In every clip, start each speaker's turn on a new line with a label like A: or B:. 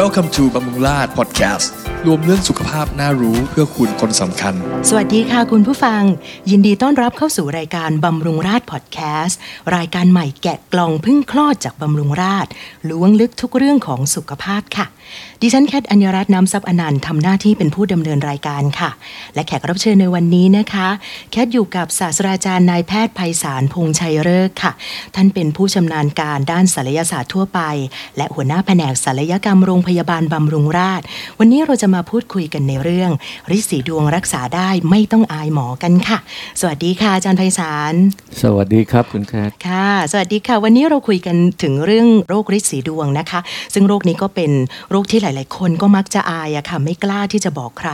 A: Welcome to บำรุงราช Podcast รวมเรื่องสุขภาพน่ารู้เพื่อคุณคนสำคัญ
B: สวัสดีค่ะคุณผู้ฟัง ยินดีต้อนรับเข้าสู่รายการบำรุงราชพอดแคสต์รายการใหม่แกะกล่องพึ่งคลอดจากบำรุงราชล้วงลึกทุกเรื่องของสุขภาพค่ะดิฉันแคทอัญญรัตน์น้ำซับอนันต์ทำหน้าที่เป็นผู้ดำเนินรายการค่ะ และแขกรับเชิญในวันนี้นะคะ แคทอยู่กับศาสตราจารย์นายแพทย์ไพศาลพงษ์ชัยเลิกษ์ค่ะ ท่านเป็นผู้ชำนาญการด้านศัลยศาสตร์ทั่วไป และหัวหน้าแผนกศัลยกรรมโรงพยาบาลบำรุงราชวันนี้เราจะมาพูดคุยกันในเรื่องริดสีดวงรักษาได้ไม่ต้องอายหมอกันค่ะ สวัสดีค่ะอาจารย์ไพศาล
C: สวัสดีครับคุณแคท
B: ค่ะ สวัสดีค่ะ วันนี้เราคุยกันถึงเรื่องโรคริดสีดวงนะคะ ซึ่งโรคนี้ก็เป็นโรคที่หลาย ๆ คนก็มักจะอายอะค่ะไม่กล้าที่จะบอกใคร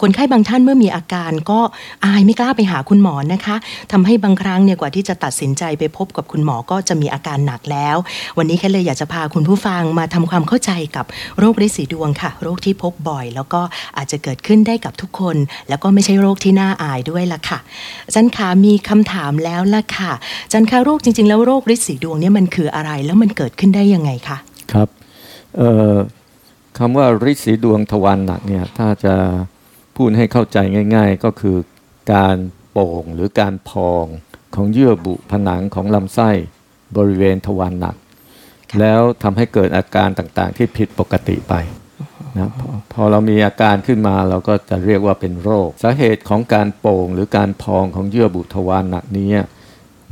B: คนไข้บางท่านเมื่อมีอาการก็อายไม่กล้าไปหาคุณหมอนะคะทำให้บางครั้งเนี่ยกว่าที่จะตัดสินใจไปพบกับคุณหมอก็จะมีอาการหนักแล้ว วันนี้แค่เลยอยากจะพาคุณผู้ฟังมาทำความเข้าใจกับโรคริดสีดวงค่ะ โรคที่พบบ่อย แล้วก็อาจจะเกิดขึ้นได้กับทุกคน แล้วก็ไม่ใช่โรคที่น่าอายด้วยล่ะค่ะจันคะมีคำถามแล้วล่ะค่ะจันคะโรคจริง ๆ แล้วโรคริดสีดวงเนี่ยมันคืออะไรแล้วมันเกิดขึ้นได้ยังไงคะ
C: ครับเอ่อ คำว่าริดสีดวงทวารหนักเนี่ยถ้าจะพูดให้เข้าใจง่าย ๆ ก็คือการโป่งหรือการพองของเยื่อบุผนังของลำไส้บริเวณทวารหนัก
B: ค่ะ
C: แล้วทำให้เกิดอาการต่างๆ ที่ผิดปกติไปนะพอพอเรามีอาการขึ้นมาเราก็จะเรียกว่าเป็นโรค สาเหตุของการโป่งหรือการพองของเยื่อบุทวารหนักนี้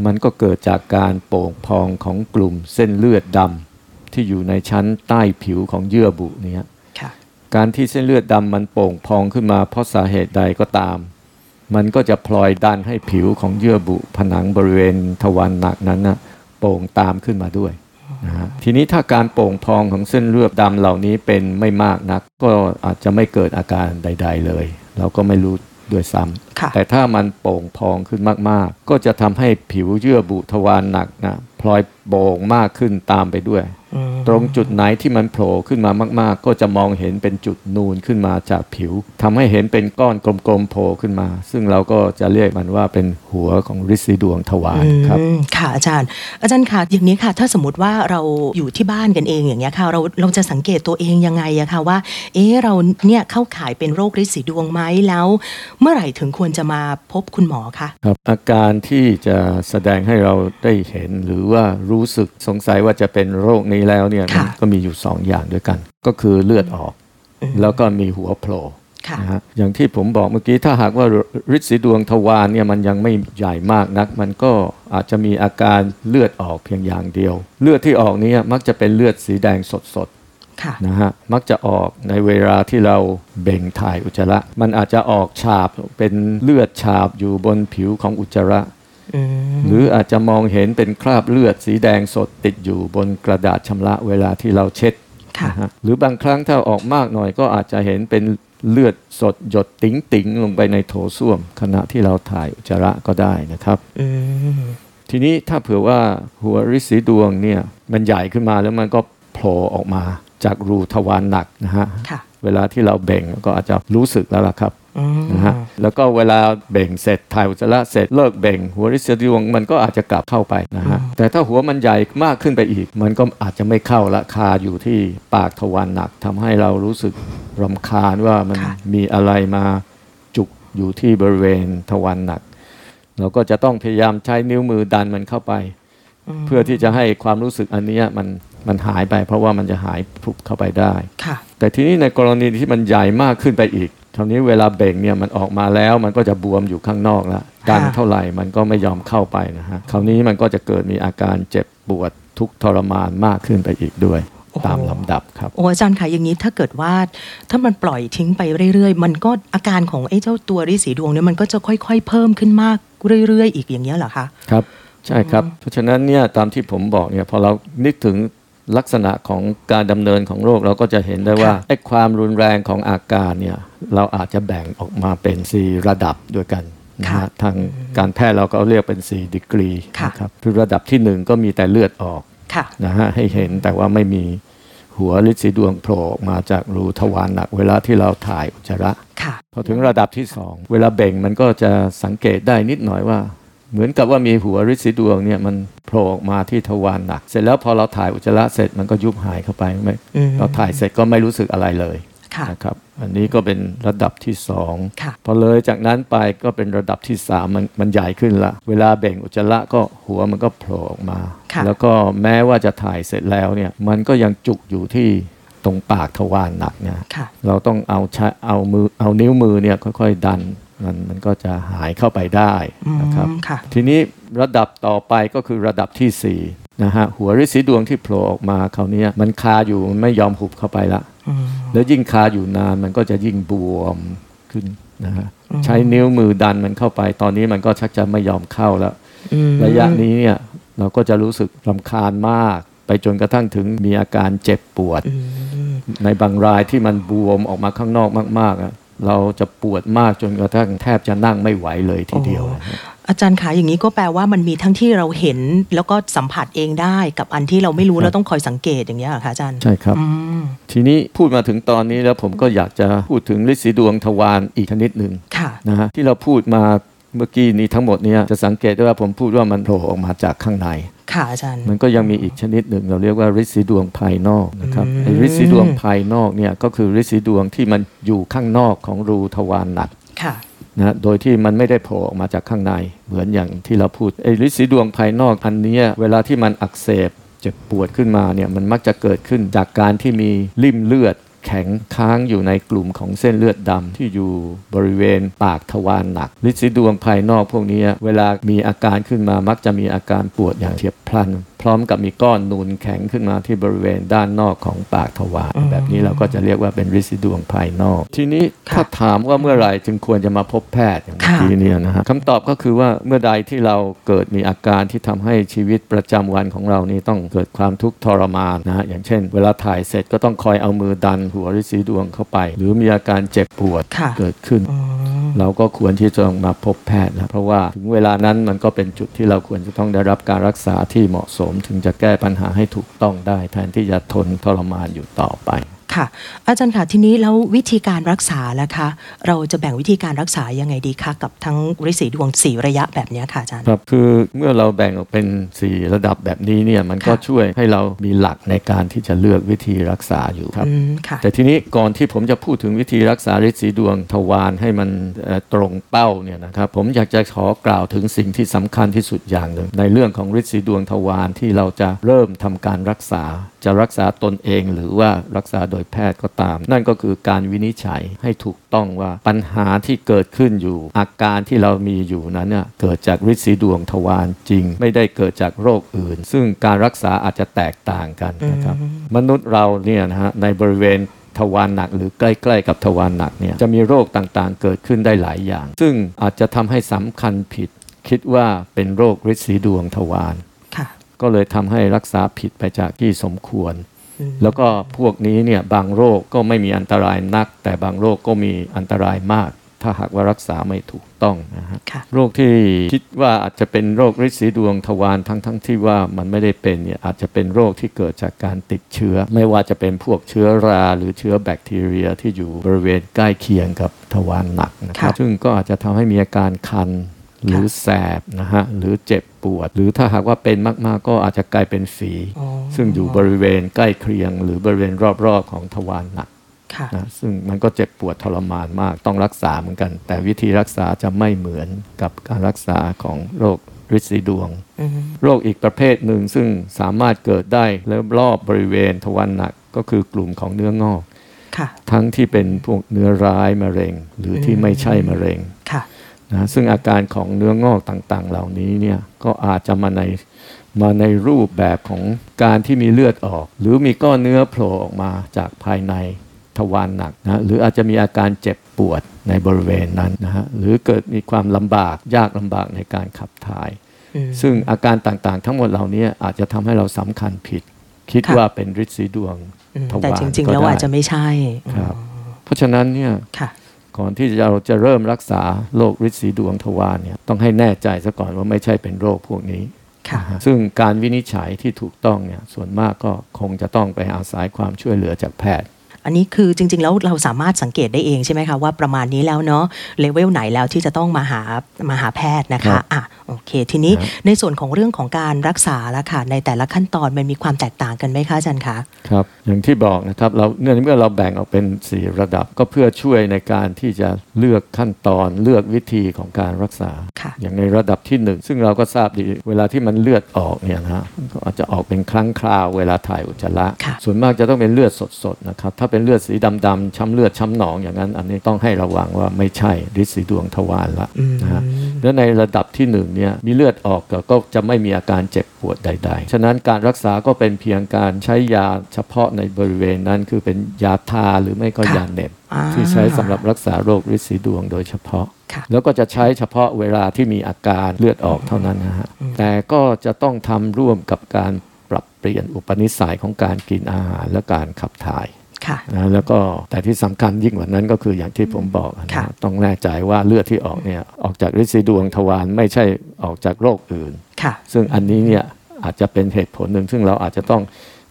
C: มันก็เกิดจากการโป่งพองของกลุ่มเส้นเลือดดำ ที่อยู่ในชั้นใต้ผิวของเยื่อบุเนี้
B: ค่ะ
C: การที่เส้นเลือดดำมันโป่งพองขึ้นมาเพราะสาเหตุใดก็ตาม มันก็จะพลอยดันให้ผิวของเยื่อบุ ผนังบริเวณทวารหนักนั้นนะโป่งตามขึ้นมาด้วยนะฮะทีนี้ถ้าการโป่งพองของเส้นเลือดดำเหล่านี้เป็นไม่มากนัก ก็อาจจะไม่เกิดอาการใด ๆ เลย เราก็ไม่รู้ด้วยซ้ำ
B: ค่ะ
C: แต่ถ้ามันโป่งพองขึ้นมากๆ ก็จะทำให้ผิวเยื่อบุทวารหนักนะพลอยโป่งมากขึ้นตามไปด้วย
B: อืม
C: ตรงจุดไหนที่มันโผล่ขึ้นมามาก ๆ ก็จะมองเห็นเป็นจุดนูนขึ้นมาจากผิวทำให้เห็นเป็นก้อนกลมๆโผล่ขึ้นมา ซึ่งเราก็จะเรียกมันว่าเป็นหัวของริดสีดวงทวารครับ
B: อืมค่ะอาจารย์ อาจารย์ค่ะอย่างนี้ค่ะ ถ้าสมมติว่าเราอยู่ที่บ้านกันเองอย่างเงี้ยค่ะเราเราจะสังเกตตัวเองยังไงอะค่ะว่า เอ๊ะเราเนี่ยเข้าข่ายเป็นโรคริดสีดวงไหมแล้ว เมื่อไหร่ถึงควรจะมาพบคุณหมอคะ
C: ครับอาการที่จะแสดงให้เราได้เห็นหรือว่ารู้สึกสงสัยว่าจะเป็นโรคนี้แล้วเนี่ยมัน
B: ค่ะ
C: ก็มีอยู่สองอย่างด้วยกัน ก็คือเลือดออก แล้วก็มีหัวโผล่
B: ค่ะ
C: นะฮะอย่างที่ผมบอกเมื่อกี้ถ้าหากว่าฤทธิ์สีดวงทวารเนี่ยมันยังไม่ใหญ่มากนัก มันก็อาจจะมีอาการเลือดออกเพียงอย่างเดียว เลือดที่ออกเนี้มักจะเป็นเลือดสีแดงสด
B: ค่ะ
C: ๆนะฮะมักจะออกในเวลาที่เราเบ่งถ่ายอุจจาระ มันอาจจะออกฉาบเป็นเลือดฉาบอยู่บนผิวของอุจจาระ
B: อืม
C: หรืออาจจะมองเห็นเป็นคราบเลือดสีแดงสดติดอยู่บนกระดาษชำระเวลาที่เราเช็ด
B: ค่ะ
C: นะฮะหรือบางครั้งถ้าออกมากหน่อยก็อาจจะเห็นเป็นเลือดสดหยดติ๋งติ๋งๆลงไปในโถส้วม ขณะที่เราถ่ายอุจจาระก็ได้นะครับ
B: อืม
C: ทีนี้ถ้าเผื่อว่าหัวริดสีดวงเนี่ยมันใหญ่ขึ้นมาแล้วมันก็โผล่ออกมาจากรูทวารหนักนะฮะ
B: ค่ะ
C: เวลาที่เราเบ่งก็อาจจะรู้สึกแล้วล่ะครับ
B: อืม
C: นะฮะแล้วก็เวลาเบ่งเสร็จถ่ายอุจจาระเสร็จเลิกเบ่ง หัวริดสีดวงมันก็อาจจะกลับเข้าไปนะฮะแต่ถ้าหัวมันใหญ่มากขึ้นไปอีก มันก็อาจจะไม่เข้าละคาอยู่ที่ปากทวารหนักทำให้เรารู้สึกรำคาญว่ามัน
B: ค่ะ
C: มีอะไรมาจุกอยู่ที่บริเวณทวารหนัก เราก็จะต้องพยายามใช้นิ้วมือดันมันเข้าไป
B: ม
C: เพื่อที่จะให้ความรู้สึกอันเนี้ยมันมันหายไป เพราะว่ามันจะหายพรุบเข้าไปได้
B: ค่ะ
C: แต่ทีนี้ในกรณีที่มันใหญ่มากขึ้นไปอีก คราวนี้เวลาเบ่งเนี่ยมันออกมาแล้วมันก็จะบวมอยู่ข้างนอกแล้วดัน
B: ค่ะ
C: เท่าไหร่มันก็ไม่ยอมเข้าไปนะฮะคราวนี้มันก็จะเกิดมีอาการเจ็บปวดทุกข์ทรมานมากขึ้นไปอีกด้วยตามลำดับครับ
B: โอ้อาจารย์ค่ะอย่างนี้ถ้าเกิดว่าถ้ามันปล่อยทิ้งไปเรื่อยๆ มันก็อาการของไอ้เจ้าตัวริดสีดวงเนี่ยมันก็จะค่อยๆ เพิ่มขึ้นมากเรื่อยๆ อีกอย่างเงี้ยเหรอคะ
C: ครับใช่ครับ เพราะฉะนั้นเนี่ยตามที่ผมบอกเนี่ยพอเรานึกถึง ลักษณะของการดำเนินของโรคเราก็จะเห็นได้ว่า
B: ค่ะ
C: ไอ้ความรุนแรงของอาการเนี่ยเราอาจจะแบ่งออกมาเป็น 4 ระดับด้วยกันนะฮะทางการแพทย์เราก็เรียกเป็น 4 ดีกรี
B: ค่ะ
C: นะครับคือระดับที่ 1 ก็มีแต่เลือดออก
B: ค่ะ
C: นะฮะให้เห็นแต่ว่าไม่มีหัวลิดสีดวงโผล่ออกมาจากรูทวารหนัก เวลาที่เราถ่ายอุจจาระ
B: ค่ะ
C: พอถึงระดับที่สองเวลาเบ่งมันก็จะสังเกตได้นิดหน่อยว่า เหมือนกับว่ามีหัวริดสีดวงเนี่ยมันโผล่ออกมาที่ทวารหนัก เสร็จแล้วพอเราถ่ายอุจจาระเสร็จมันก็ยุบหายเข้าไปไม่
B: อืม
C: เราถ่ายเสร็จก็ไม่รู้สึกอะไรเลย
B: ค่ะ
C: นะครับอันนี้ก็เป็นระดับที่สอง
B: ค่ะ
C: พอเลยจากนั้นไปก็เป็นระดับที่สามมันมันใหญ่ขึ้นละ เวลาเบ่งอุจจาระก็หัวมันก็โผล่ออกมา
B: ค่ะ
C: แล้วก็แม้ว่าจะถ่ายเสร็จแล้วเนี่ยมันก็ยังจุกอยู่ที่ตรงปากทวารหนักเนี่ย
B: ค่ะ
C: เราต้องเอาใช้เอามือเอานิ้วมือเนี่ยค่อยๆดัน มันมันก็จะหายเข้าไปได้นะครับ
B: อืมค่ะ
C: ทีนี้ระดับต่อไปก็คือระดับที่สี่นะฮะหัวฤทธิ์สีดวงที่โผล่ออกมาคราวเนี้ยมันคาอยู่มันไม่ยอมหุบเข้าไปละ
B: อืม
C: แล้วยิ่งคาอยู่นานมันก็จะยิ่งบวมขึ้นนะฮะใช้นิ้วมือดันมันเข้าไป ตอนนี้มันก็ชักจะไม่ยอมเข้าแล้ว
B: อืม
C: ระยะนี้เนี่ยเราก็จะรู้สึกรำคาญมาก ไปจนกระทั่งถึงมีอาการเจ็บปวด
B: อืม
C: ในบางรายที่มันบวมออกมาข้างนอกมากๆอะ เราจะปวดมากจนกระทั่งแทบจะนั่งไม่ไหวเลยทีเดียวนะฮะ
B: อาจารย์คะอย่างนี้ก็แปลว่ามันมีทั้งที่เราเห็น แล้วก็สัมผัสเองได้กับอันที่เราไม่รู้แล้วต้องคอยสังเกตอย่างเงี้ยเหรอคะอาจารย์
C: ใช่ครับ
B: อืม
C: ทีนี้พูดมาถึงตอนนี้แล้วผมก็อยากจะพูดถึงฤทธิ์สีดวงทวารอีกชนิดหนึ่ง
B: ค่ะ
C: นะฮะที่เราพูดมา เมื่อกี้นี้ทั้งหมดเนี่ยจะสังเกตได้ว่าผมพูดว่ามันโผล่ออกมาจากข้างใน
B: ค่ะอาจารย์
C: มันก็ยังมีอีกชนิดหนึ่งเราเรียกว่าฤทธิ์สีดวงภายนอกนะครับ
B: อืม
C: ไอ้ฤทธิ์สีดวงภายนอกเนี่ยก็คือฤทธิ์สีดวงที่มันอยู่ข้างนอกของรูทวารหนัก
B: ค่ะ
C: นะโดยที่มันไม่ได้โผล่ออกมาจากข้างในเหมือนอย่างที่เราพูดไอ้ฤทธิ์สีดวงภายนอกอันเนี้ยเวลาที่มันอักเสบเจ็บปวดขึ้นมาเนี่ยมันมักจะเกิดขึ้นจากการที่มีริ่มเลือด แข็งค้างอยู่ในกลุ่มของเส้นเลือดดำที่อยู่บริเวณปากทวารหนักฤทธิ์สีดวงภายนอกพวกนี้ เวลามีอาการขึ้นมามักจะมีอาการปวดอย่างเฉียบพลัน พร้อมกับมีก้อนนูนแข็งขึ้นมาที่บริเวณด้านนอกของปากทวารแบบนี้เราก็จะเรียกว่าเป็นฤทธิ์สีดวงภายนอก ทีนี้ถ้าถามว่าเมื่อไหร่จึงควรจะมาพบแพทย์อย่างเมื่อกี้เนี่ยนะฮะคำตอบก็คือว่าเมื่อใดที่เราเกิดมีอาการที่ทำให้ชีวิตประจำวันของเรานี่ต้องเกิดความทุกข์ทรมานนะฮะอย่างเช่น เวลาถ่ายเสร็จก็ต้องคอยเอามือดันหัวฤทธิ์สีดวงเข้าไป หรือมีอาการเจ็บปวด
B: ค่ะ
C: เกิดขึ้น
B: อืม
C: เราก็ควรที่จะมาพบแพทย์แล้วเพราะว่าถึงเวลานั้นมันก็เป็นจุดที่เราควรจะต้องได้รับการรักษาที่เหมาะสมมถึงจะแก้ปัญหาให้ถูกต้องได้ แทนที่จะทนทรมานอยู่ต่อไป
B: ค่ะ อาจารย์ค่ะทีนี้แล้ววิธีการรักษาล่ะคะเราจะแบ่งวิธีการรักษายังไงดีคะกับทั้งฤทธิ์สีดวงสีระยะแบบเนี้ยค่ะอาจารย์
C: ครับคือเมื่อเราแบ่งออกเป็น 4 ระดับแบบนี้เนี่ยมันก็
B: ค่ะ
C: ช่วยให้เรามีหลักในการที่จะเลือกวิธีรักษาอยู่ครับ
B: อืมค่ะ
C: แต่ทีนี้ก่อนที่ผมจะพูดถึงวิธีรักษาฤทธิ์สีดวงทวารให้มันเอ่อตรงเป้าเนี่ยนะครับผมอยากจะขอกล่าวถึงสิ่งที่สำคัญที่สุดอย่างหนึ่งในเรื่องของฤทธิ์สีดวงทวารที่เราจะเริ่มทำการรักษาจะรักษาตนเองหรือว่ารักษาโดยแพทย์ก็ตาม นั่นก็คือการวินิจฉัยให้ถูกต้องว่าปัญหาที่เกิดขึ้นอยู่ อาการที่เรามีอยู่นั้นเนี่ยเกิดจากฤทธิ์สีดวงทวารจริง ไม่ได้เกิดจากโรคอื่น ซึ่งการรักษาอาจจะแตกต่างกันนะครับมนุษย์เราเนี่ยนะฮะในบริเวณทวารหนักหรือใกล้ ๆ กับทวารหนักเนี่ยจะมีโรคต่างๆ เกิดขึ้นได้หลายอย่าง ซึ่งอาจจะทำให้สำคัญผิด คิดว่าเป็นโรคฤทธิ์สีดวงทวาร
B: ค่ะ
C: ก็เลยทำให้รักษาผิดไปจากที่สมควร
B: อืม
C: แล้วก็พวกนี้เนี่ยบางโรคก็ไม่มีอันตรายนัก แต่บางโรคก็มีอันตรายมาก ถ้าหากว่ารักษาไม่ถูกต้องนะฮะ
B: ค่ะ
C: โรคที่คิดว่าอาจจะเป็นโรคฤทธิ์สีดวงทวารทั้งทั้งที่ว่ามันไม่ได้เป็นเนี่ยอาจจะเป็นโรคที่เกิดจากการติดเชื้อ ไม่ว่าจะเป็นพวกเชื้อราหรือเชื้อแบคทีเรียที่อยู่บริเวณใกล้เคียงกับทวารหนักนะครับ
B: ค่ะ
C: ซึ่งก็อาจจะทำให้มีอาการคัน หรือแสบนะฮะหรือเจ็บปวด หรือถ้าหากว่าเป็นมากๆ ก็อาจจะกลายเป็นฝี
B: อ๋อ
C: ซึ่งอยู่บริเวณใกล้เคียง หรือบริเวณรอบๆของทวารหนัก
B: ค่ะ
C: นะซึ่งมันก็เจ็บปวดทรมานมากต้องรักษาเหมือนกัน แต่วิธีรักษาจะไม่เหมือนกับการรักษาของโรคฤทธิ์สีดวง
B: อืม
C: โรคอีกประเภทหนึ่งซึ่งสามารถเกิดได้แล้วรอบบริเวณทวารหนักก็คือกลุ่มของเนื้องอก
B: ค่ะ
C: ทั้งที่เป็นพวกเนื้อร้ายมะเร็ง หรือที่ไม่ใช่มะเร็ง
B: ค่ะ
C: นะซึ่งอาการของเนื้องอกต่างๆ เหล่านี้เนี่ยก็อาจจะมาในมาในรูปแบบของการที่มีเลือดออก หรือมีก้อนเนื้อโผล่ออกมาจากภายในทวารหนักนะหรืออาจจะมีอาการเจ็บปวดในบริเวณนั้นนะฮะหรือเกิดมีความลำบากยากลำบากในการขับถ่าย
B: อืม
C: ซึ่งอาการต่างๆ ทั้งหมดเหล่านี้อาจจะทำให้เราสำคัญผิด คิด
B: ค่ะ
C: ว่าเป็นฤทธิ์สีดวง
B: อืม
C: ทวาร
B: แต่จริงๆ
C: ก็
B: แล้ว
C: ได้
B: อาจจะไม่ใช่
C: ครับเพราะฉะนั้นเนี่ย
B: ค่ะ
C: ก่อนที่เราจะเริ่มรักษาโรคฤทธิ์สีดวงทวารเนี่ยต้องให้แน่ใจซะก่อนว่าไม่ใช่เป็นโรคพวกนี้
B: ค่ะ
C: นะฮะซึ่งการวินิจฉัยที่ถูกต้องเนี่ยส่วนมากก็คงจะต้องไปอาศัยความช่วยเหลือจากแพทย์
B: อันนี้คือจริง ๆ แล้วเราสามารถสังเกตได้เองใช่ไหมคะว่าประมาณนี้แล้วเนาะเลเวลไหนแล้วที่จะต้องมาหามาหาแพทย์นะ
C: ครั
B: คะ
C: บ
B: อะโอเค ทีนี้
C: ครับ
B: ในส่วนของเรื่องของการรักษาละค่ะในแต่ละขั้นตอนมันมีความแตกต่างกันไหมคะอาจารย์คะ
C: ครับอย่างที่บอกนะครับเราเนื่องเมื่อเราแบ่งออกเป็น 4 ระดับก็เพื่อช่วยในการที่จะเลือกขั้นตอนเลือกวิธีของการรักษา
B: ค่ะ
C: อย่างในระดับที่ 1 ซึ่งเราก็ทราบดีเวลาที่มันเลือดออกเนี่ยนะฮะมันก็อาจจะออกเป็นครั้งคราวเวลาถ่ายอุจจาระ
B: ค่ะ
C: ส่วนมากจะต้องเป็นเลือดสดๆนะครับถ้าเป็นเลือดสีดำๆช้ำเลือดช้ำหนองอย่างนั้น อันนี้ต้องให้ระวังว่าไม่ใช่ฤทธิ์สีดวงทวารละ
B: อืม
C: นะฮะและในระดับที่หนึ่งเนี่ยมีเลือดออกก็ก็จะไม่มีอาการเจ็บปวดใด ๆ ฉะนั้นการรักษาก็เป็นเพียงการใช้ยาเฉพาะในบริเวณนั้นคือเป็นยาทาหรือไม่ก็
B: ค่ะ
C: ยาเหน็บ
B: อ่า
C: ที่ใช้สำหรับรักษาโรคฤทธิ์สีดวงโดยเฉพาะ
B: ค่ะ
C: แล้วก็จะใช้เฉพาะเวลาที่มีอาการเลือดออกเท่านั้นนะฮะแต่ก็จะต้องทำร่วมกับการปรับเปลี่ยนอุปนิสัยของการกินอาหารและการขับถ่าย
B: ค่ะ
C: นะแล้วก็แต่ที่สำคัญยิ่งกว่านั้นก็คืออย่างที่ผมบอกนะ
B: ค่ะ
C: ต้องแน่ใจว่าเลือดที่ออกเนี่ยออกจากฤทธิ์สีดวงทวารไม่ใช่ออกจากโรคอื่น
B: ค่ะ
C: ซึ่งอันนี้เนี่ยอาจจะเป็นเหตุผลหนึ่ง ซึ่งเราอาจจะต้อง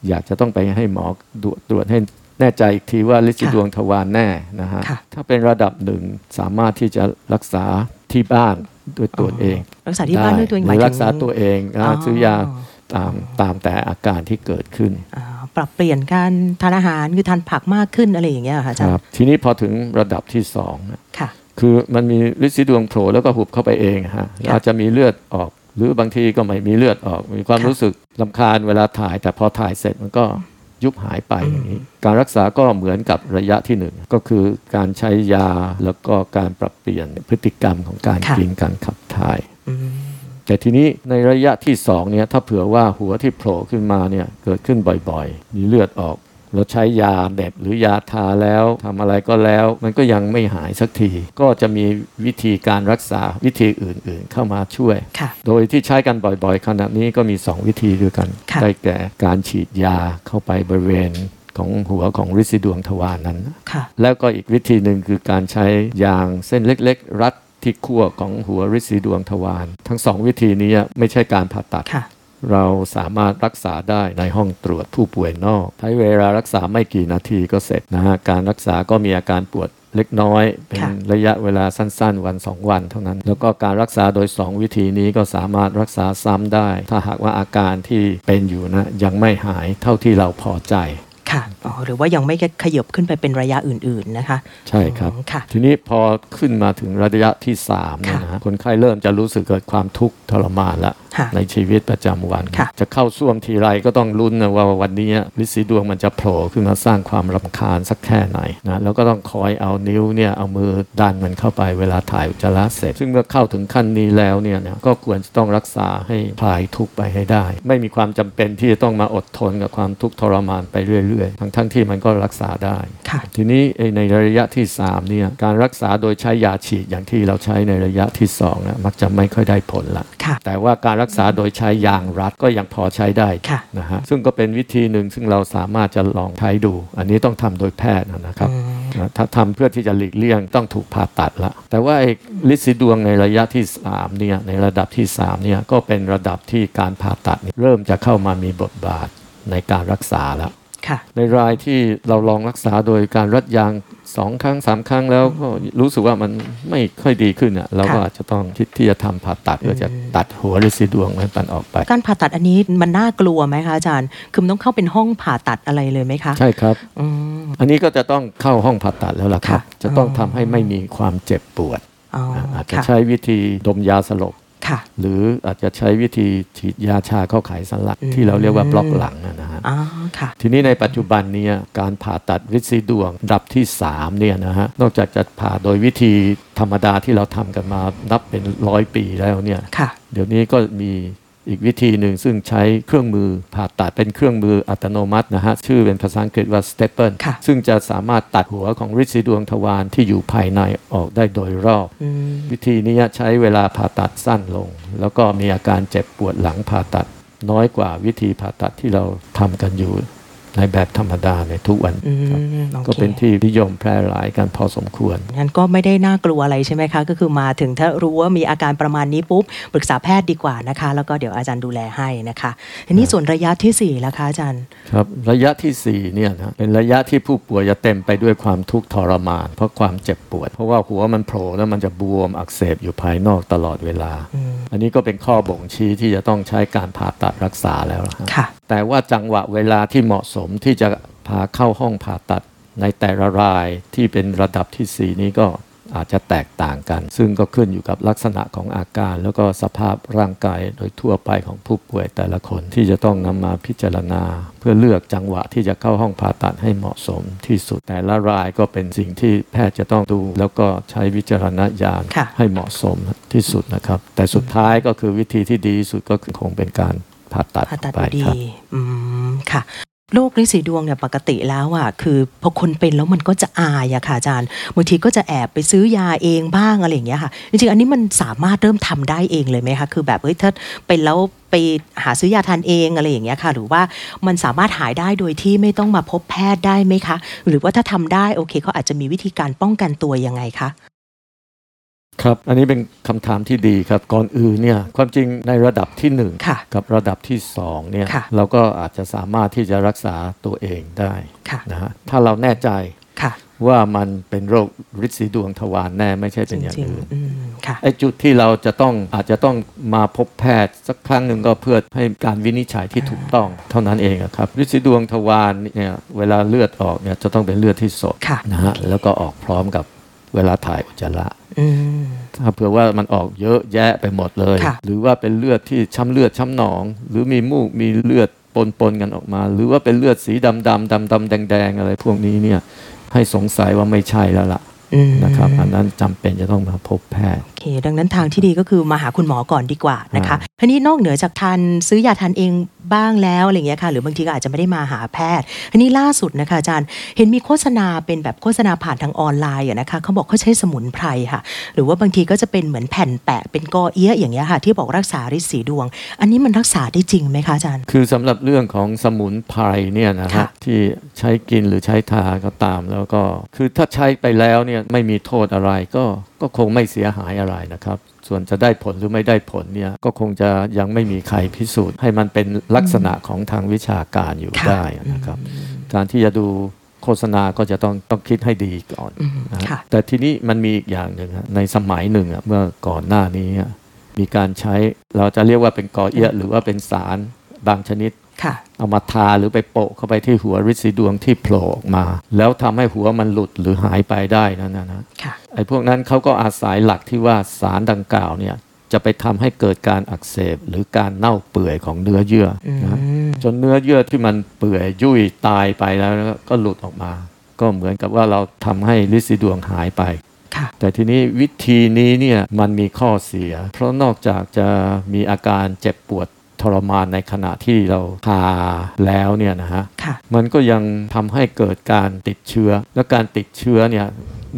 C: อยากจะต้องไปให้หมอดูตรวจให้แน่ใจอีกทีว่าฤทธิ์สี
B: ค่ะ
C: ดวงทวารแน่นะฮะ
B: ค่ะ
C: ถ้าเป็นระดับหนึ่งสามารถที่จะรักษาที่บ้านด้วยตัวเอง
B: รักษาที่บ้านด้วยตัวเอง
C: ห
B: ห
C: รื
B: มาย
C: อ
B: ถึง
C: รักษาตัวเองนะ
B: อ๋อ
C: ซื้อยา ตามตามแต่อาการที่เกิดขึ้น
B: อ่าปรับเปลี่ยนการทานอาหารคือทานผักมากขึ้นอะไรอย่างเงี้ยเหรอค่ะอาจาร
C: ค
B: ย์
C: รับทีนี้พอถึงระดับที่สองนะ
B: ค่ะ
C: คือมันมีฤทธิ์สีดวงโผล่แล้วก็หุบเข้าไปเองฮะ
B: ค่ะ
C: อาจจะมีเลือดออก หรือบางทีก็ไม่มีเลือดออก มีความ
B: ค่ะ
C: รู้สึกลำคาญเวลาถ่าย แต่พอถ่ายเสร็จมันก็ยุบหายไปอย่างนี้การรักษาก็เหมือนกับระยะที่หนึ่งก็คือการใช้ยาแล้วก็การปรับเปลี่ยนพฤติกรรมของการ
B: ค่ะ
C: กินการขับถ่าย
B: อืม
C: แต่ทีนี้ในระยะที่สองเนี่ยถ้าเผื่อว่าหัวที่โผล่ขึ้นมาเนี่ยเกิดขึ้นบ่อยๆ มีเลือดออกเราใช้ยาเด็บหรือยาทาแล้วทำอะไรก็แล้ว มันก็ยังไม่หายสักที ก็จะมีวิธีการรักษาวิธีอื่นๆ เข้ามาช่วย
B: ค่ะ
C: โดยที่ใช้กันบ่อยๆ ขณะนี้ก็มี 2 วิธีด้วยกัน
B: ค่ะ
C: ได้แก่การฉีดยาเข้าไปบริเวณของหัวของฤทธิ์สีดวงทวารนั้น
B: ค่ะ
C: แล้วก็อีกวิธีหนึ่งคือการใช้ยางเส้นเล็ก ๆ รัด ที่ขั้วของหัวฤทธิ์สีดวงทวารทั้งสองวิธีนี้ไม่ใช่การผ่าตัด
B: ค่ะ
C: เราสามารถรักษาได้ในห้องตรวจผู้ป่วยนอก ใช้เวลารักษาไม่กี่นาทีก็เสร็จนะฮะการรักษาก็มีอาการปวดเล็กน้อย เป็น
B: ค่ะ
C: ระยะเวลาสั้นๆ วัน 2 วันเท่านั้น แล้วก็การรักษาโดย 2 วิธีนี้ก็สามารถรักษาซ้ำได้ ถ้าหากว่าอาการที่เป็นอยู่นะยังไม่หายเท่าที่เราพอใจ
B: ค่ะอ๋อหรือว่ายังไม่ขยับขึ้นไปเป็นระยะอื่นๆนะคะ
C: ใช่ครับ
B: อ๋อค่ะ
C: ทีนี้พอขึ้นมาถึงระยะที่3เนี่ยนะฮะคนไข้เริ่มจะรู้สึกเกิดความทุกข์ทรมานละ
B: ค่ะ
C: ในชีวิตประจำวัน
B: ค่ะ
C: จะเข้าซ่วมทีไรก็ต้องลุ้นนะว่าวันนี้ฤทธิ์สีดวงมันจะโผล่ขึ้นมาสร้างความรำคาญสักแค่ไหนนะแล้วก็ต้องคอยเอานิ้วเนี่ยเอามือดันมันเข้าไปเวลาถ่ายอุจจาระเสร็จ ซึ่งเมื่อเข้าถึงขั้นนี้แล้วเนี่ยนะก็ควรจะต้องรักษาให้คลายทุกข์ไปให้ได้ ไม่มีความจำเป็นที่จะต้องมาอดทนกับความทุกข์ทรมานไปเรื่อยๆ ทั้งๆที่มันก็รักษาได้
B: ค่ะ
C: ทีนี้ไอ้ในระยะที่3เนี่ยการรักษาโดยใช้ยาฉีดอย่างที่เราใช้ในระยะที่2นะมักจะไม่ค่อยได้ผลละ
B: ค่ะ
C: แต่ว่าการรักษาโดยใช้ยางรัดก็ยังพอใช้ได้
B: ค่ะ
C: นะฮะซึ่งก็เป็นวิธีหนึ่งซึ่งเราสามารถจะลองใช้ดู อันนี้ต้องทำโดยแพทย์นะครับนะถ้าทำเพื่อที่จะหลีกเลี่ยงต้องถูกผ่าตัดละ แต่ว่าไอ้ลิซิดวงในระยะที่3เนี่ยในระดับที่3เนี่ยก็เป็นระดับที่การผ่าตัดเนี่ยเริ่มจะเข้ามามีบทบาทในการรักษาแล้ว
B: ค่ะ
C: ในรายที่เราลองรักษาโดยการรัดยางสองครั้งสามครั้งแล้วก็รู้สึกว่ามันไม่ค่อยดีขึ้นอะเราก็
B: ค่ะ
C: อาจจะต้องคิดที่จะทำผ่าตัดเพื่อจะตัดหัวฤทธิ์สีดวงให้มันออกไป
B: การผ่าตัดอันนี้มันน่ากลัวไหมคะอาจารย์ คือมันต้องเข้าเป็นห้องผ่าตัดอะไรเลยไหมคะ
C: ใช่ครับ
B: อืม
C: อันนี้ก็จะต้องเข้าห้องผ่าตัดแล้วล่ะครับ
B: ค่ะ
C: จะต้อง
B: อ๋อ
C: ทำให้ไม่มีความเจ็บปวด
B: อ๋อ
C: อาจจะ
B: ค่ะ
C: ใช้วิธีดมยาสลบ
B: ค่ะ
C: หรืออาจจะใช้วิธีฉีดยาชาเข้าไขสันหลัง
B: อืม
C: ที่เราเรียกว่าบล็อกหลังนะนะฮะ
B: อ๋อค่ะ
C: ทีนี้ในปัจจุบันเนี้การผ่าตัดฤทธิ์สีดวงระดับที่3เนี่ยนะฮะนอกจากจะผ่าโดยวิธีธรรมดาที่เราทำกันมานับเป็นร้อยปีแล้วเนี่ย
B: ค่ะ
C: เดี๋ยวนี้ก็มี อีกวิธีหนึ่งซึ่งใช้เครื่องมือผ่าตัดเป็นเครื่องมืออัตโนมัตินะฮะ ชื่อเป็นภาษาอังกฤษว่า stepper
B: ค่ะ
C: ซึ่งจะสามารถตัดหัวของฤทธิ์สีดวงทวารที่อยู่ภายในออกได้โดยรอบ
B: อืม
C: วิธีนี้ใช้เวลาผ่าตัดสั้นลง แล้วก็มีอาการเจ็บปวดหลังผ่าตัดน้อยกว่าวิธีผ่าตัดที่เราทำกันอยู่ ในแบบธรรมดาในทุกวัน
B: อื
C: ครับ
B: มโอค
C: ก็เป็นที่นิยมแพร่หลายกันพอสมควร
B: งั้นก็ไม่ได้น่ากลัวอะไรใช่ไหมคะ ก็คือมาถึงถ้ารู้ว่ามีอาการประมาณนี้ปุ๊บปรึกษาแพทย์ดีกว่านะคะ แล้วก็เดี๋ยวอาจารย์ดูแลให้นะคะทีนี้ส่วนระยะที่สี่แล้วคะอาจารย์
C: ครับระยะที่4เนี่ยนะเป็นระยะที่ผู้ป่วยจะเต็มไปด้วยความทุกข์ทรมาน เพราะความเจ็บปวด เพราะว่าหัวมันโผล่แล้วมันจะบวมอักเสบอยู่ภายนอกตลอดเวลา อันนี้ก็เป็นข้อบ่งชี้ที่จะต้องใช้การผ่าตัดรักษาแล้วนะฮะ
B: ค่ะ
C: แต่ว่าจังหวะเวลาที่เหมาะสมที่จะพาเข้าห้องผ่าตัดในแต่ละรายที่เป็นระดับที่ 4 นี้ก็อาจจะแตกต่างกัน ซึ่งก็ขึ้นอยู่กับลักษณะของอาการ แล้วก็สภาพร่างกายโดยทั่วไปของผู้ป่วยแต่ละคนที่จะต้องนำมาพิจารณา เพื่อเลือกจังหวะที่จะเข้าห้องผ่าตัดให้เหมาะสมที่สุดแต่ละรายก็เป็นสิ่งที่แพทย์จะต้องดู แล้วก็ใช้วิจารณญาณให้เหมาะสมที่สุดนะครับ แต่สุดท้ายก็คือวิธีที่ดีที่สุดก็คือคงเป็นการ ผ่าตัด
B: ผ่าตัด
C: ไป
B: ดี
C: ครับ
B: อืมค่ะโรคฤทธิ์สีดวงเนี่ยปกติแล้วอะคือพอคนเป็นแล้วมันก็จะอายอะค่ะอาจารย์บางทีก็จะแอบไปซื้อยาเองบ้างอะไรอย่างเงี้ยค่ะจริงๆอันนี้มันสามารถเริ่มทำได้เองเลยไหมคะคือแบบเฮ้ยถ้าเป็นแล้วไปหาซื้อยาทานเองอะไรอย่างเงี้ยค่ะ หรือว่ามันสามารถหายได้โดยที่ไม่ต้องมาพบแพทย์ได้ไหมคะ หรือว่าถ้าทำได้โอเคเขาอาจจะมีวิธีการป้องกันตัวยังไงคะ
C: ครับ อันนี้เป็นคำถามที่ดีครับ ก่อนอื่นเนี่ยความจริงในระดับที่หนึ่ง
B: ค่ะ
C: กับระดับที่สองเนี่ย
B: ค่ะ
C: เราก็อาจจะสามารถที่จะรักษาตัวเองได้
B: ค่ะ
C: นะฮะถ้าเราแน่ใจ
B: ค่ะ
C: ว่ามันเป็นโรคฤทธิ์สีดวงทวารแน่ไม่ใช่เป็นอย่าง
B: จริง
C: อื่น
B: ๆอืมค่ะ
C: ไอ้จุดที่เราจะต้องอาจจะต้องมาพบแพทย์สักครั้งหนึ่งก็เพื่อให้การวินิจฉัยที่ถูกต้องเท่านั้นเองอะครับฤทธิ์สีดวงทวารเนี่ยเวลาเลือดออกเนี่ยจะต้องเป็นเลือดที่สด
B: ค่ะ
C: นะฮะแล้วก็ออกพร้อมกับ เวลาถ่ายอุจจาระ
B: อืม
C: ถ้าเผื่อว่ามันออกเยอะแยะไปหมดเลย
B: ค่ะ
C: หรือว่าเป็นเลือดที่ช้ำเลือดช้ำหนอง หรือมีมูกมีเลือดปนปนๆกันออกมา หรือว่าเป็นเลือดสีดำดำดำดำแดงแดงๆอะไรพวกนี้เนี่ยให้สงสัยว่าไม่ใช่แล้วล่ะ
B: อืม
C: นะครับอันนั้นจำเป็นจะต้องมาพบแพทย์
B: โอเค ดังนั้นทางที่ดีก็คือมาหาคุณหมอก่อนดีกว่านะคะ
C: อ่า
B: ทีนี้นอกเหนือจากทานซื้อยาทานเองบ้างแล้วอะไรอย่างเงี้ยค่ะ หรือบางทีก็อาจจะไม่ได้มาหาแพทย์ทีนี้ล่าสุดนะคะอาจารย์ เห็นมีโฆษณาเป็นแบบโฆษณาผ่านทางออนไลน์อะนะคะเขาบอกเขาใช้สมุนไพรค่ะ หรือว่าบางทีก็จะเป็นเหมือนแผ่นแปะเป็นกอเอี้ยอย่างเงี้ยค่ะ ที่บอกรักษาฤทธิ์สีดวง อันนี้มันรักษาได้จริงไหมคะอาจารย์
C: คือสำหรับเรื่องของสมุนไพรเนี่ยนะ
B: ค่ะ
C: ฮะที่ใช้กินหรือใช้ทาก็ตามแล้วก็ คือถ้าใช้ไปแล้วเนี่ยไม่มีโทษอะไรก็ก็คงไม่เสียหายอะไรนะครับ ส่วนจะได้ผลหรือไม่ได้ผลเนี่ยก็คงจะยังไม่มีใครพิสูจน์ ให้มันเป็นลักษณะของทางวิชาการอยู่
B: ค่ะ
C: ได้นะครับ การที่จะดูโฆษณาก็จะต้องต้องคิดให้ดีก่อน
B: อืม
C: นะฮะ
B: ค่ะ
C: แต่ทีนี้มันมีอีกอย่างหนึ่งฮะในสมัยหนึ่งอะเมื่อก่อนหน้านี้อะมีการใช้เราจะเรียกว่าเป็นกอเอี้ยะหรือว่าเป็นสารบางชนิด
B: ค่ะ
C: เอามาทาหรือไปโปะเข้าไปที่หัวฤทธิ์สีดวงที่โผล่ออกมา แล้วทำให้หัวมันหลุดหรือหายไปได้นั่นนะนะ
B: ค่ะ
C: ไอ้พวกนั้นเขาก็อาศัยหลักที่ว่าสารดังกล่าวเนี่ยจะไปทำให้เกิดการอักเสบหรือการเน่าเปื่อยของเนื้อเยื่ออ
B: อื
C: นะ
B: ม
C: จนเนื้อเยื่อที่มันเปื่อยยุ่ยตายไปแล้วก็หลุดออกมา ก็เหมือนกับว่าเราทำให้ฤทธิ์สีดวงหายไป
B: ค่ะ
C: แต่ทีนี้วิธีนี้เนี่ยมันมีข้อเสีย เพราะนอกจากจะมีอาการเจ็บปวด ทรมานในขณะที่เราทาแล้วเนี่ยนะฮะ
B: ค่ะ
C: มันก็ยังทำให้เกิดการติดเชื้อ และการติดเชื้อเนี่ย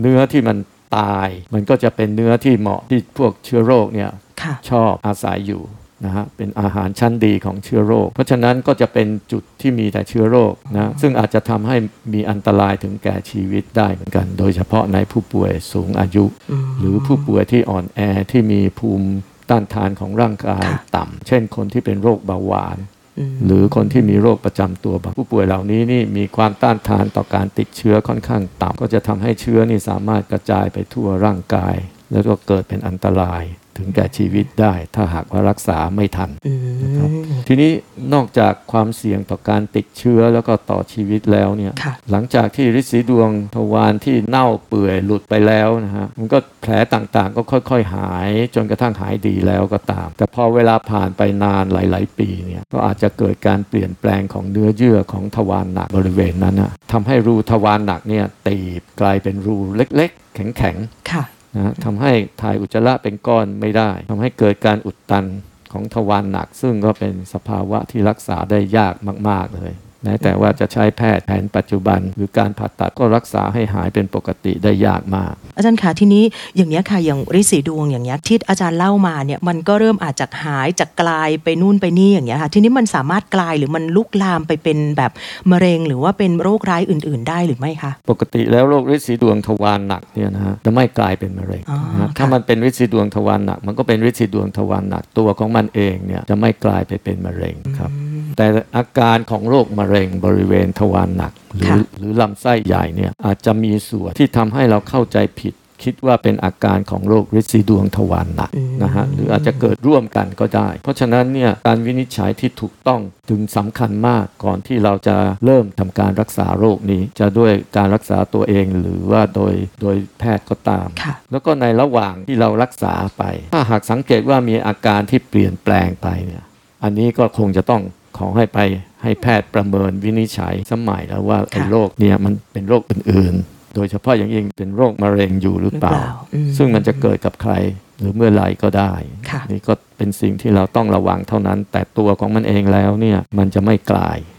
C: เนื้อที่มันตาย มันก็จะเป็นเนื้อที่เหมาะที่พวกเชื้อโรคเนี่ย
B: ค่ะ
C: ชอบอาศัยอยู่นะฮะเป็นอาหารชั้นดีของเชื้อโรค เพราะฉะนั้นก็จะเป็นจุดที่มีแต่เชื้อโรคนะซึ่งอาจจะทำให้มีอันตรายถึงแก่ชีวิตได้เหมือนกัน โดยเฉพาะในผู้ป่วยสูงอายุ
B: อืม
C: หรือผู้ป่วยที่อ่อนแอที่มีภูมิ ต้านทานของร่างกาย
B: ค่ะ
C: ต่ำ เช่นคนที่เป็นโรคเบาหวาน
B: อืม
C: หรือคนที่มีโรคประจำตัวบางผู้ป่วยเหล่านี้นี่มีความต้านทานต่อการติดเชื้อค่อนข้างต่ำก็จะทำให้เชื้อนี่สามารถกระจายไปทั่วร่างกาย แล้วก็เกิดเป็นอันตราย ถึงแก่ชีวิตได้ ถ้าหากว่ารักษาไม่ทัน
B: อื
C: ครับ
B: ม
C: ทีนี้นอกจากความเสี่ยงต่อการติดเชื้อแล้วก็ต่อชีวิตแล้วเนี่ย
B: ค่ะ
C: หลังจากที่ฤทธิ์สีดวงทวารที่เน่าเปื่อยหลุดไปแล้วนะฮะมันก็แผลต่างๆ ก็ค่อย ๆ หายจนกระทั่งหายดีแล้วก็ตาม แต่พอเวลาผ่านไปนานหลาย ๆ ปีเนี่ยก็อาจจะเกิดการเปลี่ยนแปลงของเนื้อเยื่อของทวารหนักบริเวณนั้นนะทำให้รูทวารหนักเนี่ยตีบกลายเป็นรูเล็ก ๆ แข็งๆ
B: ค่ะ
C: นะทำให้ถ่ายอุจจาระเป็นก้อนไม่ได้ทำให้เกิดการอุดตันของทวารหนัก ซึ่งก็เป็นสภาวะที่รักษาได้ยากมาก ๆ เลย แม้แต่ว่าจะใช้แพทย์แผนปัจจุบัน หรือการผ่าตัดก็รักษาให้หายเป็นปกติได้ยากมาก
B: อาจารย์คะทีนี้อย่างเนี้ยค่ะอย่างฤทธิ์สีดวงอย่างเงี้ยที่อาจารย์เล่ามาเนี่ยมันก็เริ่มอาจจะหายจากกลายไปนู่นไปนี่อย่างเงี้ยค่ะทีนี้มันสามารถกลายหรือมันลุกลามไปเป็นแบบมะเร็ง หรือว่าเป็นโรคร้ายอื่น ๆ ได้หรือไม่คะ
C: ปกติแล้วโรคฤทธิ์สีดวงทวารหนักเนี่ยนะฮะจะไม่กลายเป็นมะเร็ง
B: อ๋อ
C: นะฮะ
B: ค่ะ
C: ถ้ามันเป็นฤทธิ์สีดวงทวารหนัก มันก็เป็นฤทธิ์สีดวงทวารหนักตัวของมันเองเนี่ยจะไม่กลายไปเป็นมะเร็งครับแต่อาการของโรคมะเร็งบริเวณทวารหนัก หรือ
B: ค่ะ
C: หรือลำไส้ใหญ่เนี่ยอาจจะมีส่วนที่ทำให้เราเข้าใจผิด คิดว่าเป็นอาการของโรคฤทธิ์สีดวงทวารหนักนะฮะหรืออาจจะเกิดร่วมกันก็ได้ เพราะฉะนั้นเนี่ยการวินิจฉัยที่ถูกต้องถึงสำคัญมากก่อนที่เราจะเริ่มทำการรักษาโรคนี้ จะด้วยการรักษาตัวเองหรือว่าโดยโดยแพทย์ก็ตาม
B: ค่ะ
C: แล้วก็ในระหว่างที่เรารักษาไป ถ้าหากสังเกตว่ามีอาการที่เปลี่ยนแปลงไปเนี่ยอันนี้ก็คงจะต้องขอให้ไป ให้แพทย์ประเมินวินิจฉัยสมัยแล้วว่าไอ้โรคเนี่ยมันเป็นโรคอื่นๆ โดยเฉพาะอย่างยิ่งเป็นโรคมะเร็งอยู่หรือเปล่า
B: หรือเปล่าอืม
C: ซึ่งมันจะเกิดกับใครหรือเมื่อไหรก็ได้
B: ค่ะ
C: นี่ก็เป็นสิ่งที่เราต้องระวังเท่านั้น แต่ตัวของมันเองแล้วเนี่ยมันจะไม่กลาย
B: อืม
C: ครับ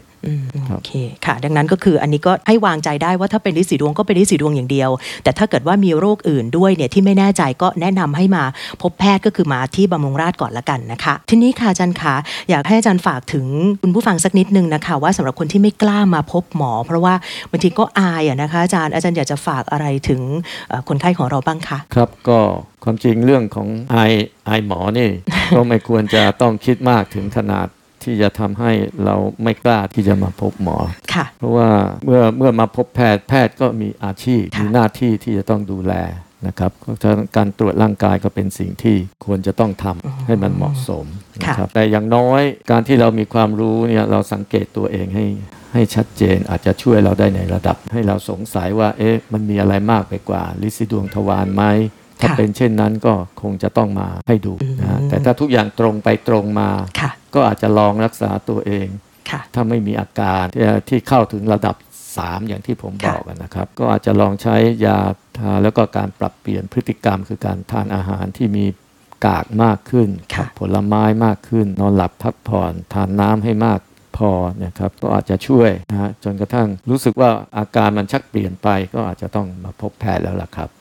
B: โอเคค่ะ ดังนั้นก็คืออันนี้ก็ให้วางใจได้ว่าถ้าเป็นฤทธิ์สีดวงก็เป็นฤทธิ์สีดวงอย่างเดียว แต่ถ้าเกิดว่ามีโรคอื่นด้วยเนี่ยที่ไม่แน่ใจก็แนะนำให้มาพบแพทย์ก็คือมาที่บำรุงราษฎร์ก่อนละกันนะคะ ทีนี้ค่ะอาจารย์คะอยากให้อาจารย์ฝากถึงคุณผู้ฟังสักนิดนึงนะคะ ว่าสำหรับคนที่ไม่กล้ามาพบหมอ เพราะว่าบางทีก็อายอะนะคะอาจารย์อาจารย์อยากจะฝากอะไรถึงเอ่อคนไข้ของเราบ้างคะ
C: ครับก็ความจริงเรื่องของไอไอหมอนี่ก็ไม่ควรจะต้องคิดมากถึงขนาด ที่จะทำให้เราไม่กล้าที่จะมาพบหมอ
B: ค่ะ
C: เพราะว่าเมื่อเมื่อมาพบแพทย์แพทย์ก็มีอาชีพ
B: ค่ะ
C: มีหน้าที่ที่จะต้องดูแลนะครับเพราะฉะนั้นการตรวจร่างกายก็เป็นสิ่งที่ควรจะต้องทำให้มันเหมาะสมนะครับแต่อย่างน้อยการที่เรามีความรู้เนี่ยเราสังเกตตัวเองให้ให้ชัดเจนอาจจะช่วยเราได้ในระดับ ให้เราสงสัยว่าเอ๊ะมันมีอะไรมากไปกว่า ลิซิดวงทวารไหม ถ้า
B: ค่ะ
C: เป็นเช่นนั้นก็คงจะต้องมาให้ดูนะฮะแต่ถ้าทุกอย่างตรงไปตรงมา
B: ค่ะ
C: ก็อาจจะลองรักษาตัวเอง
B: ค่ะ
C: ถ้าไม่มีอาการที่ที่เข้าถึงระดับ 3 อย่างที่ผมบ
B: ค่ะ
C: อกอะนะครับ ก็อาจจะลองใช้ยาทาแล้วก็การปรับเปลี่ยนพฤติกรรม คือการทานอาหารที่มีกากมากขึ้น
B: ค่ะ
C: ผลไม้มากขึ้น นอนหลับพักผ่อน ทานน้ำให้มากพอนะครับก็อาจจะช่วยนะฮะจนกระทั่งรู้สึกว่าอาการมันชักเปลี่ยนไปก็อาจจะต้องมาพบแพทย์แล้วล่ะครับ
B: อืม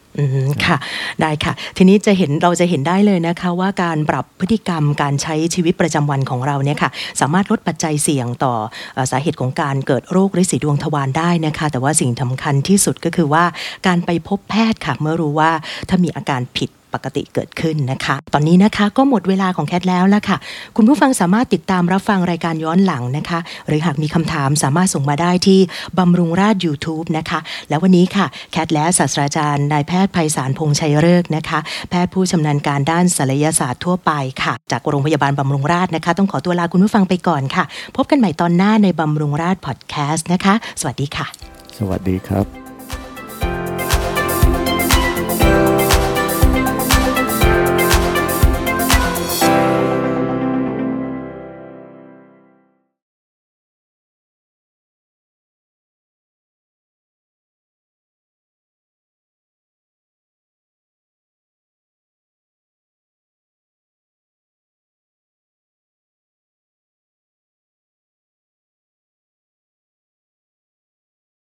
B: ค่ะได้ค่ะ ทีนี้จะเห็นเราจะเห็นได้เลยนะคะว่าการปรับพฤติกรรมการใช้ชีวิตประจำวันของเราเนี่ยค่ะสามารถลดปัจจัยเสี่ยงต่ออสาเหตุของการเกิดโรคฤทธิ์สีดวงทวารได้นะคะ แต่ว่าสิ่งสำคัญที่สุดก็คือว่าการไปพบแพทย์ค่ะเมื่อรู้ว่าถ้ามีอาการผิด ปกติเกิดขึ้นนะคะ ตอนนี้นะคะก็หมดเวลาของแคทแล้วละค่ะ คุณผู้ฟังสามารถติดตามรับฟังรายการย้อนหลังนะคะ หรือหากมีคำถามสามารถส่งมาได้ที่บำรุงราช YouTube นะคะ แล้ววันนี้ค่ะ แคทและศาสตราจารย์นายแพทย์ไพศาลพงษ์ชัยเริกษ์นะคะ แพทย์ผู้ชำนาญการด้านศัลยศาสตร์ทั่วไปค่ะ จากโรงพยาบาลบำรุงราษฎร์นะคะ ต้องขอตัวลาคุณผู้ฟังไปก่อนค่ะ พบกันใหม่ตอนหน้าในบำรุงราษฎร์พอดแคสต์นะคะ สวัสดีค่ะ
C: สวัสดีครับ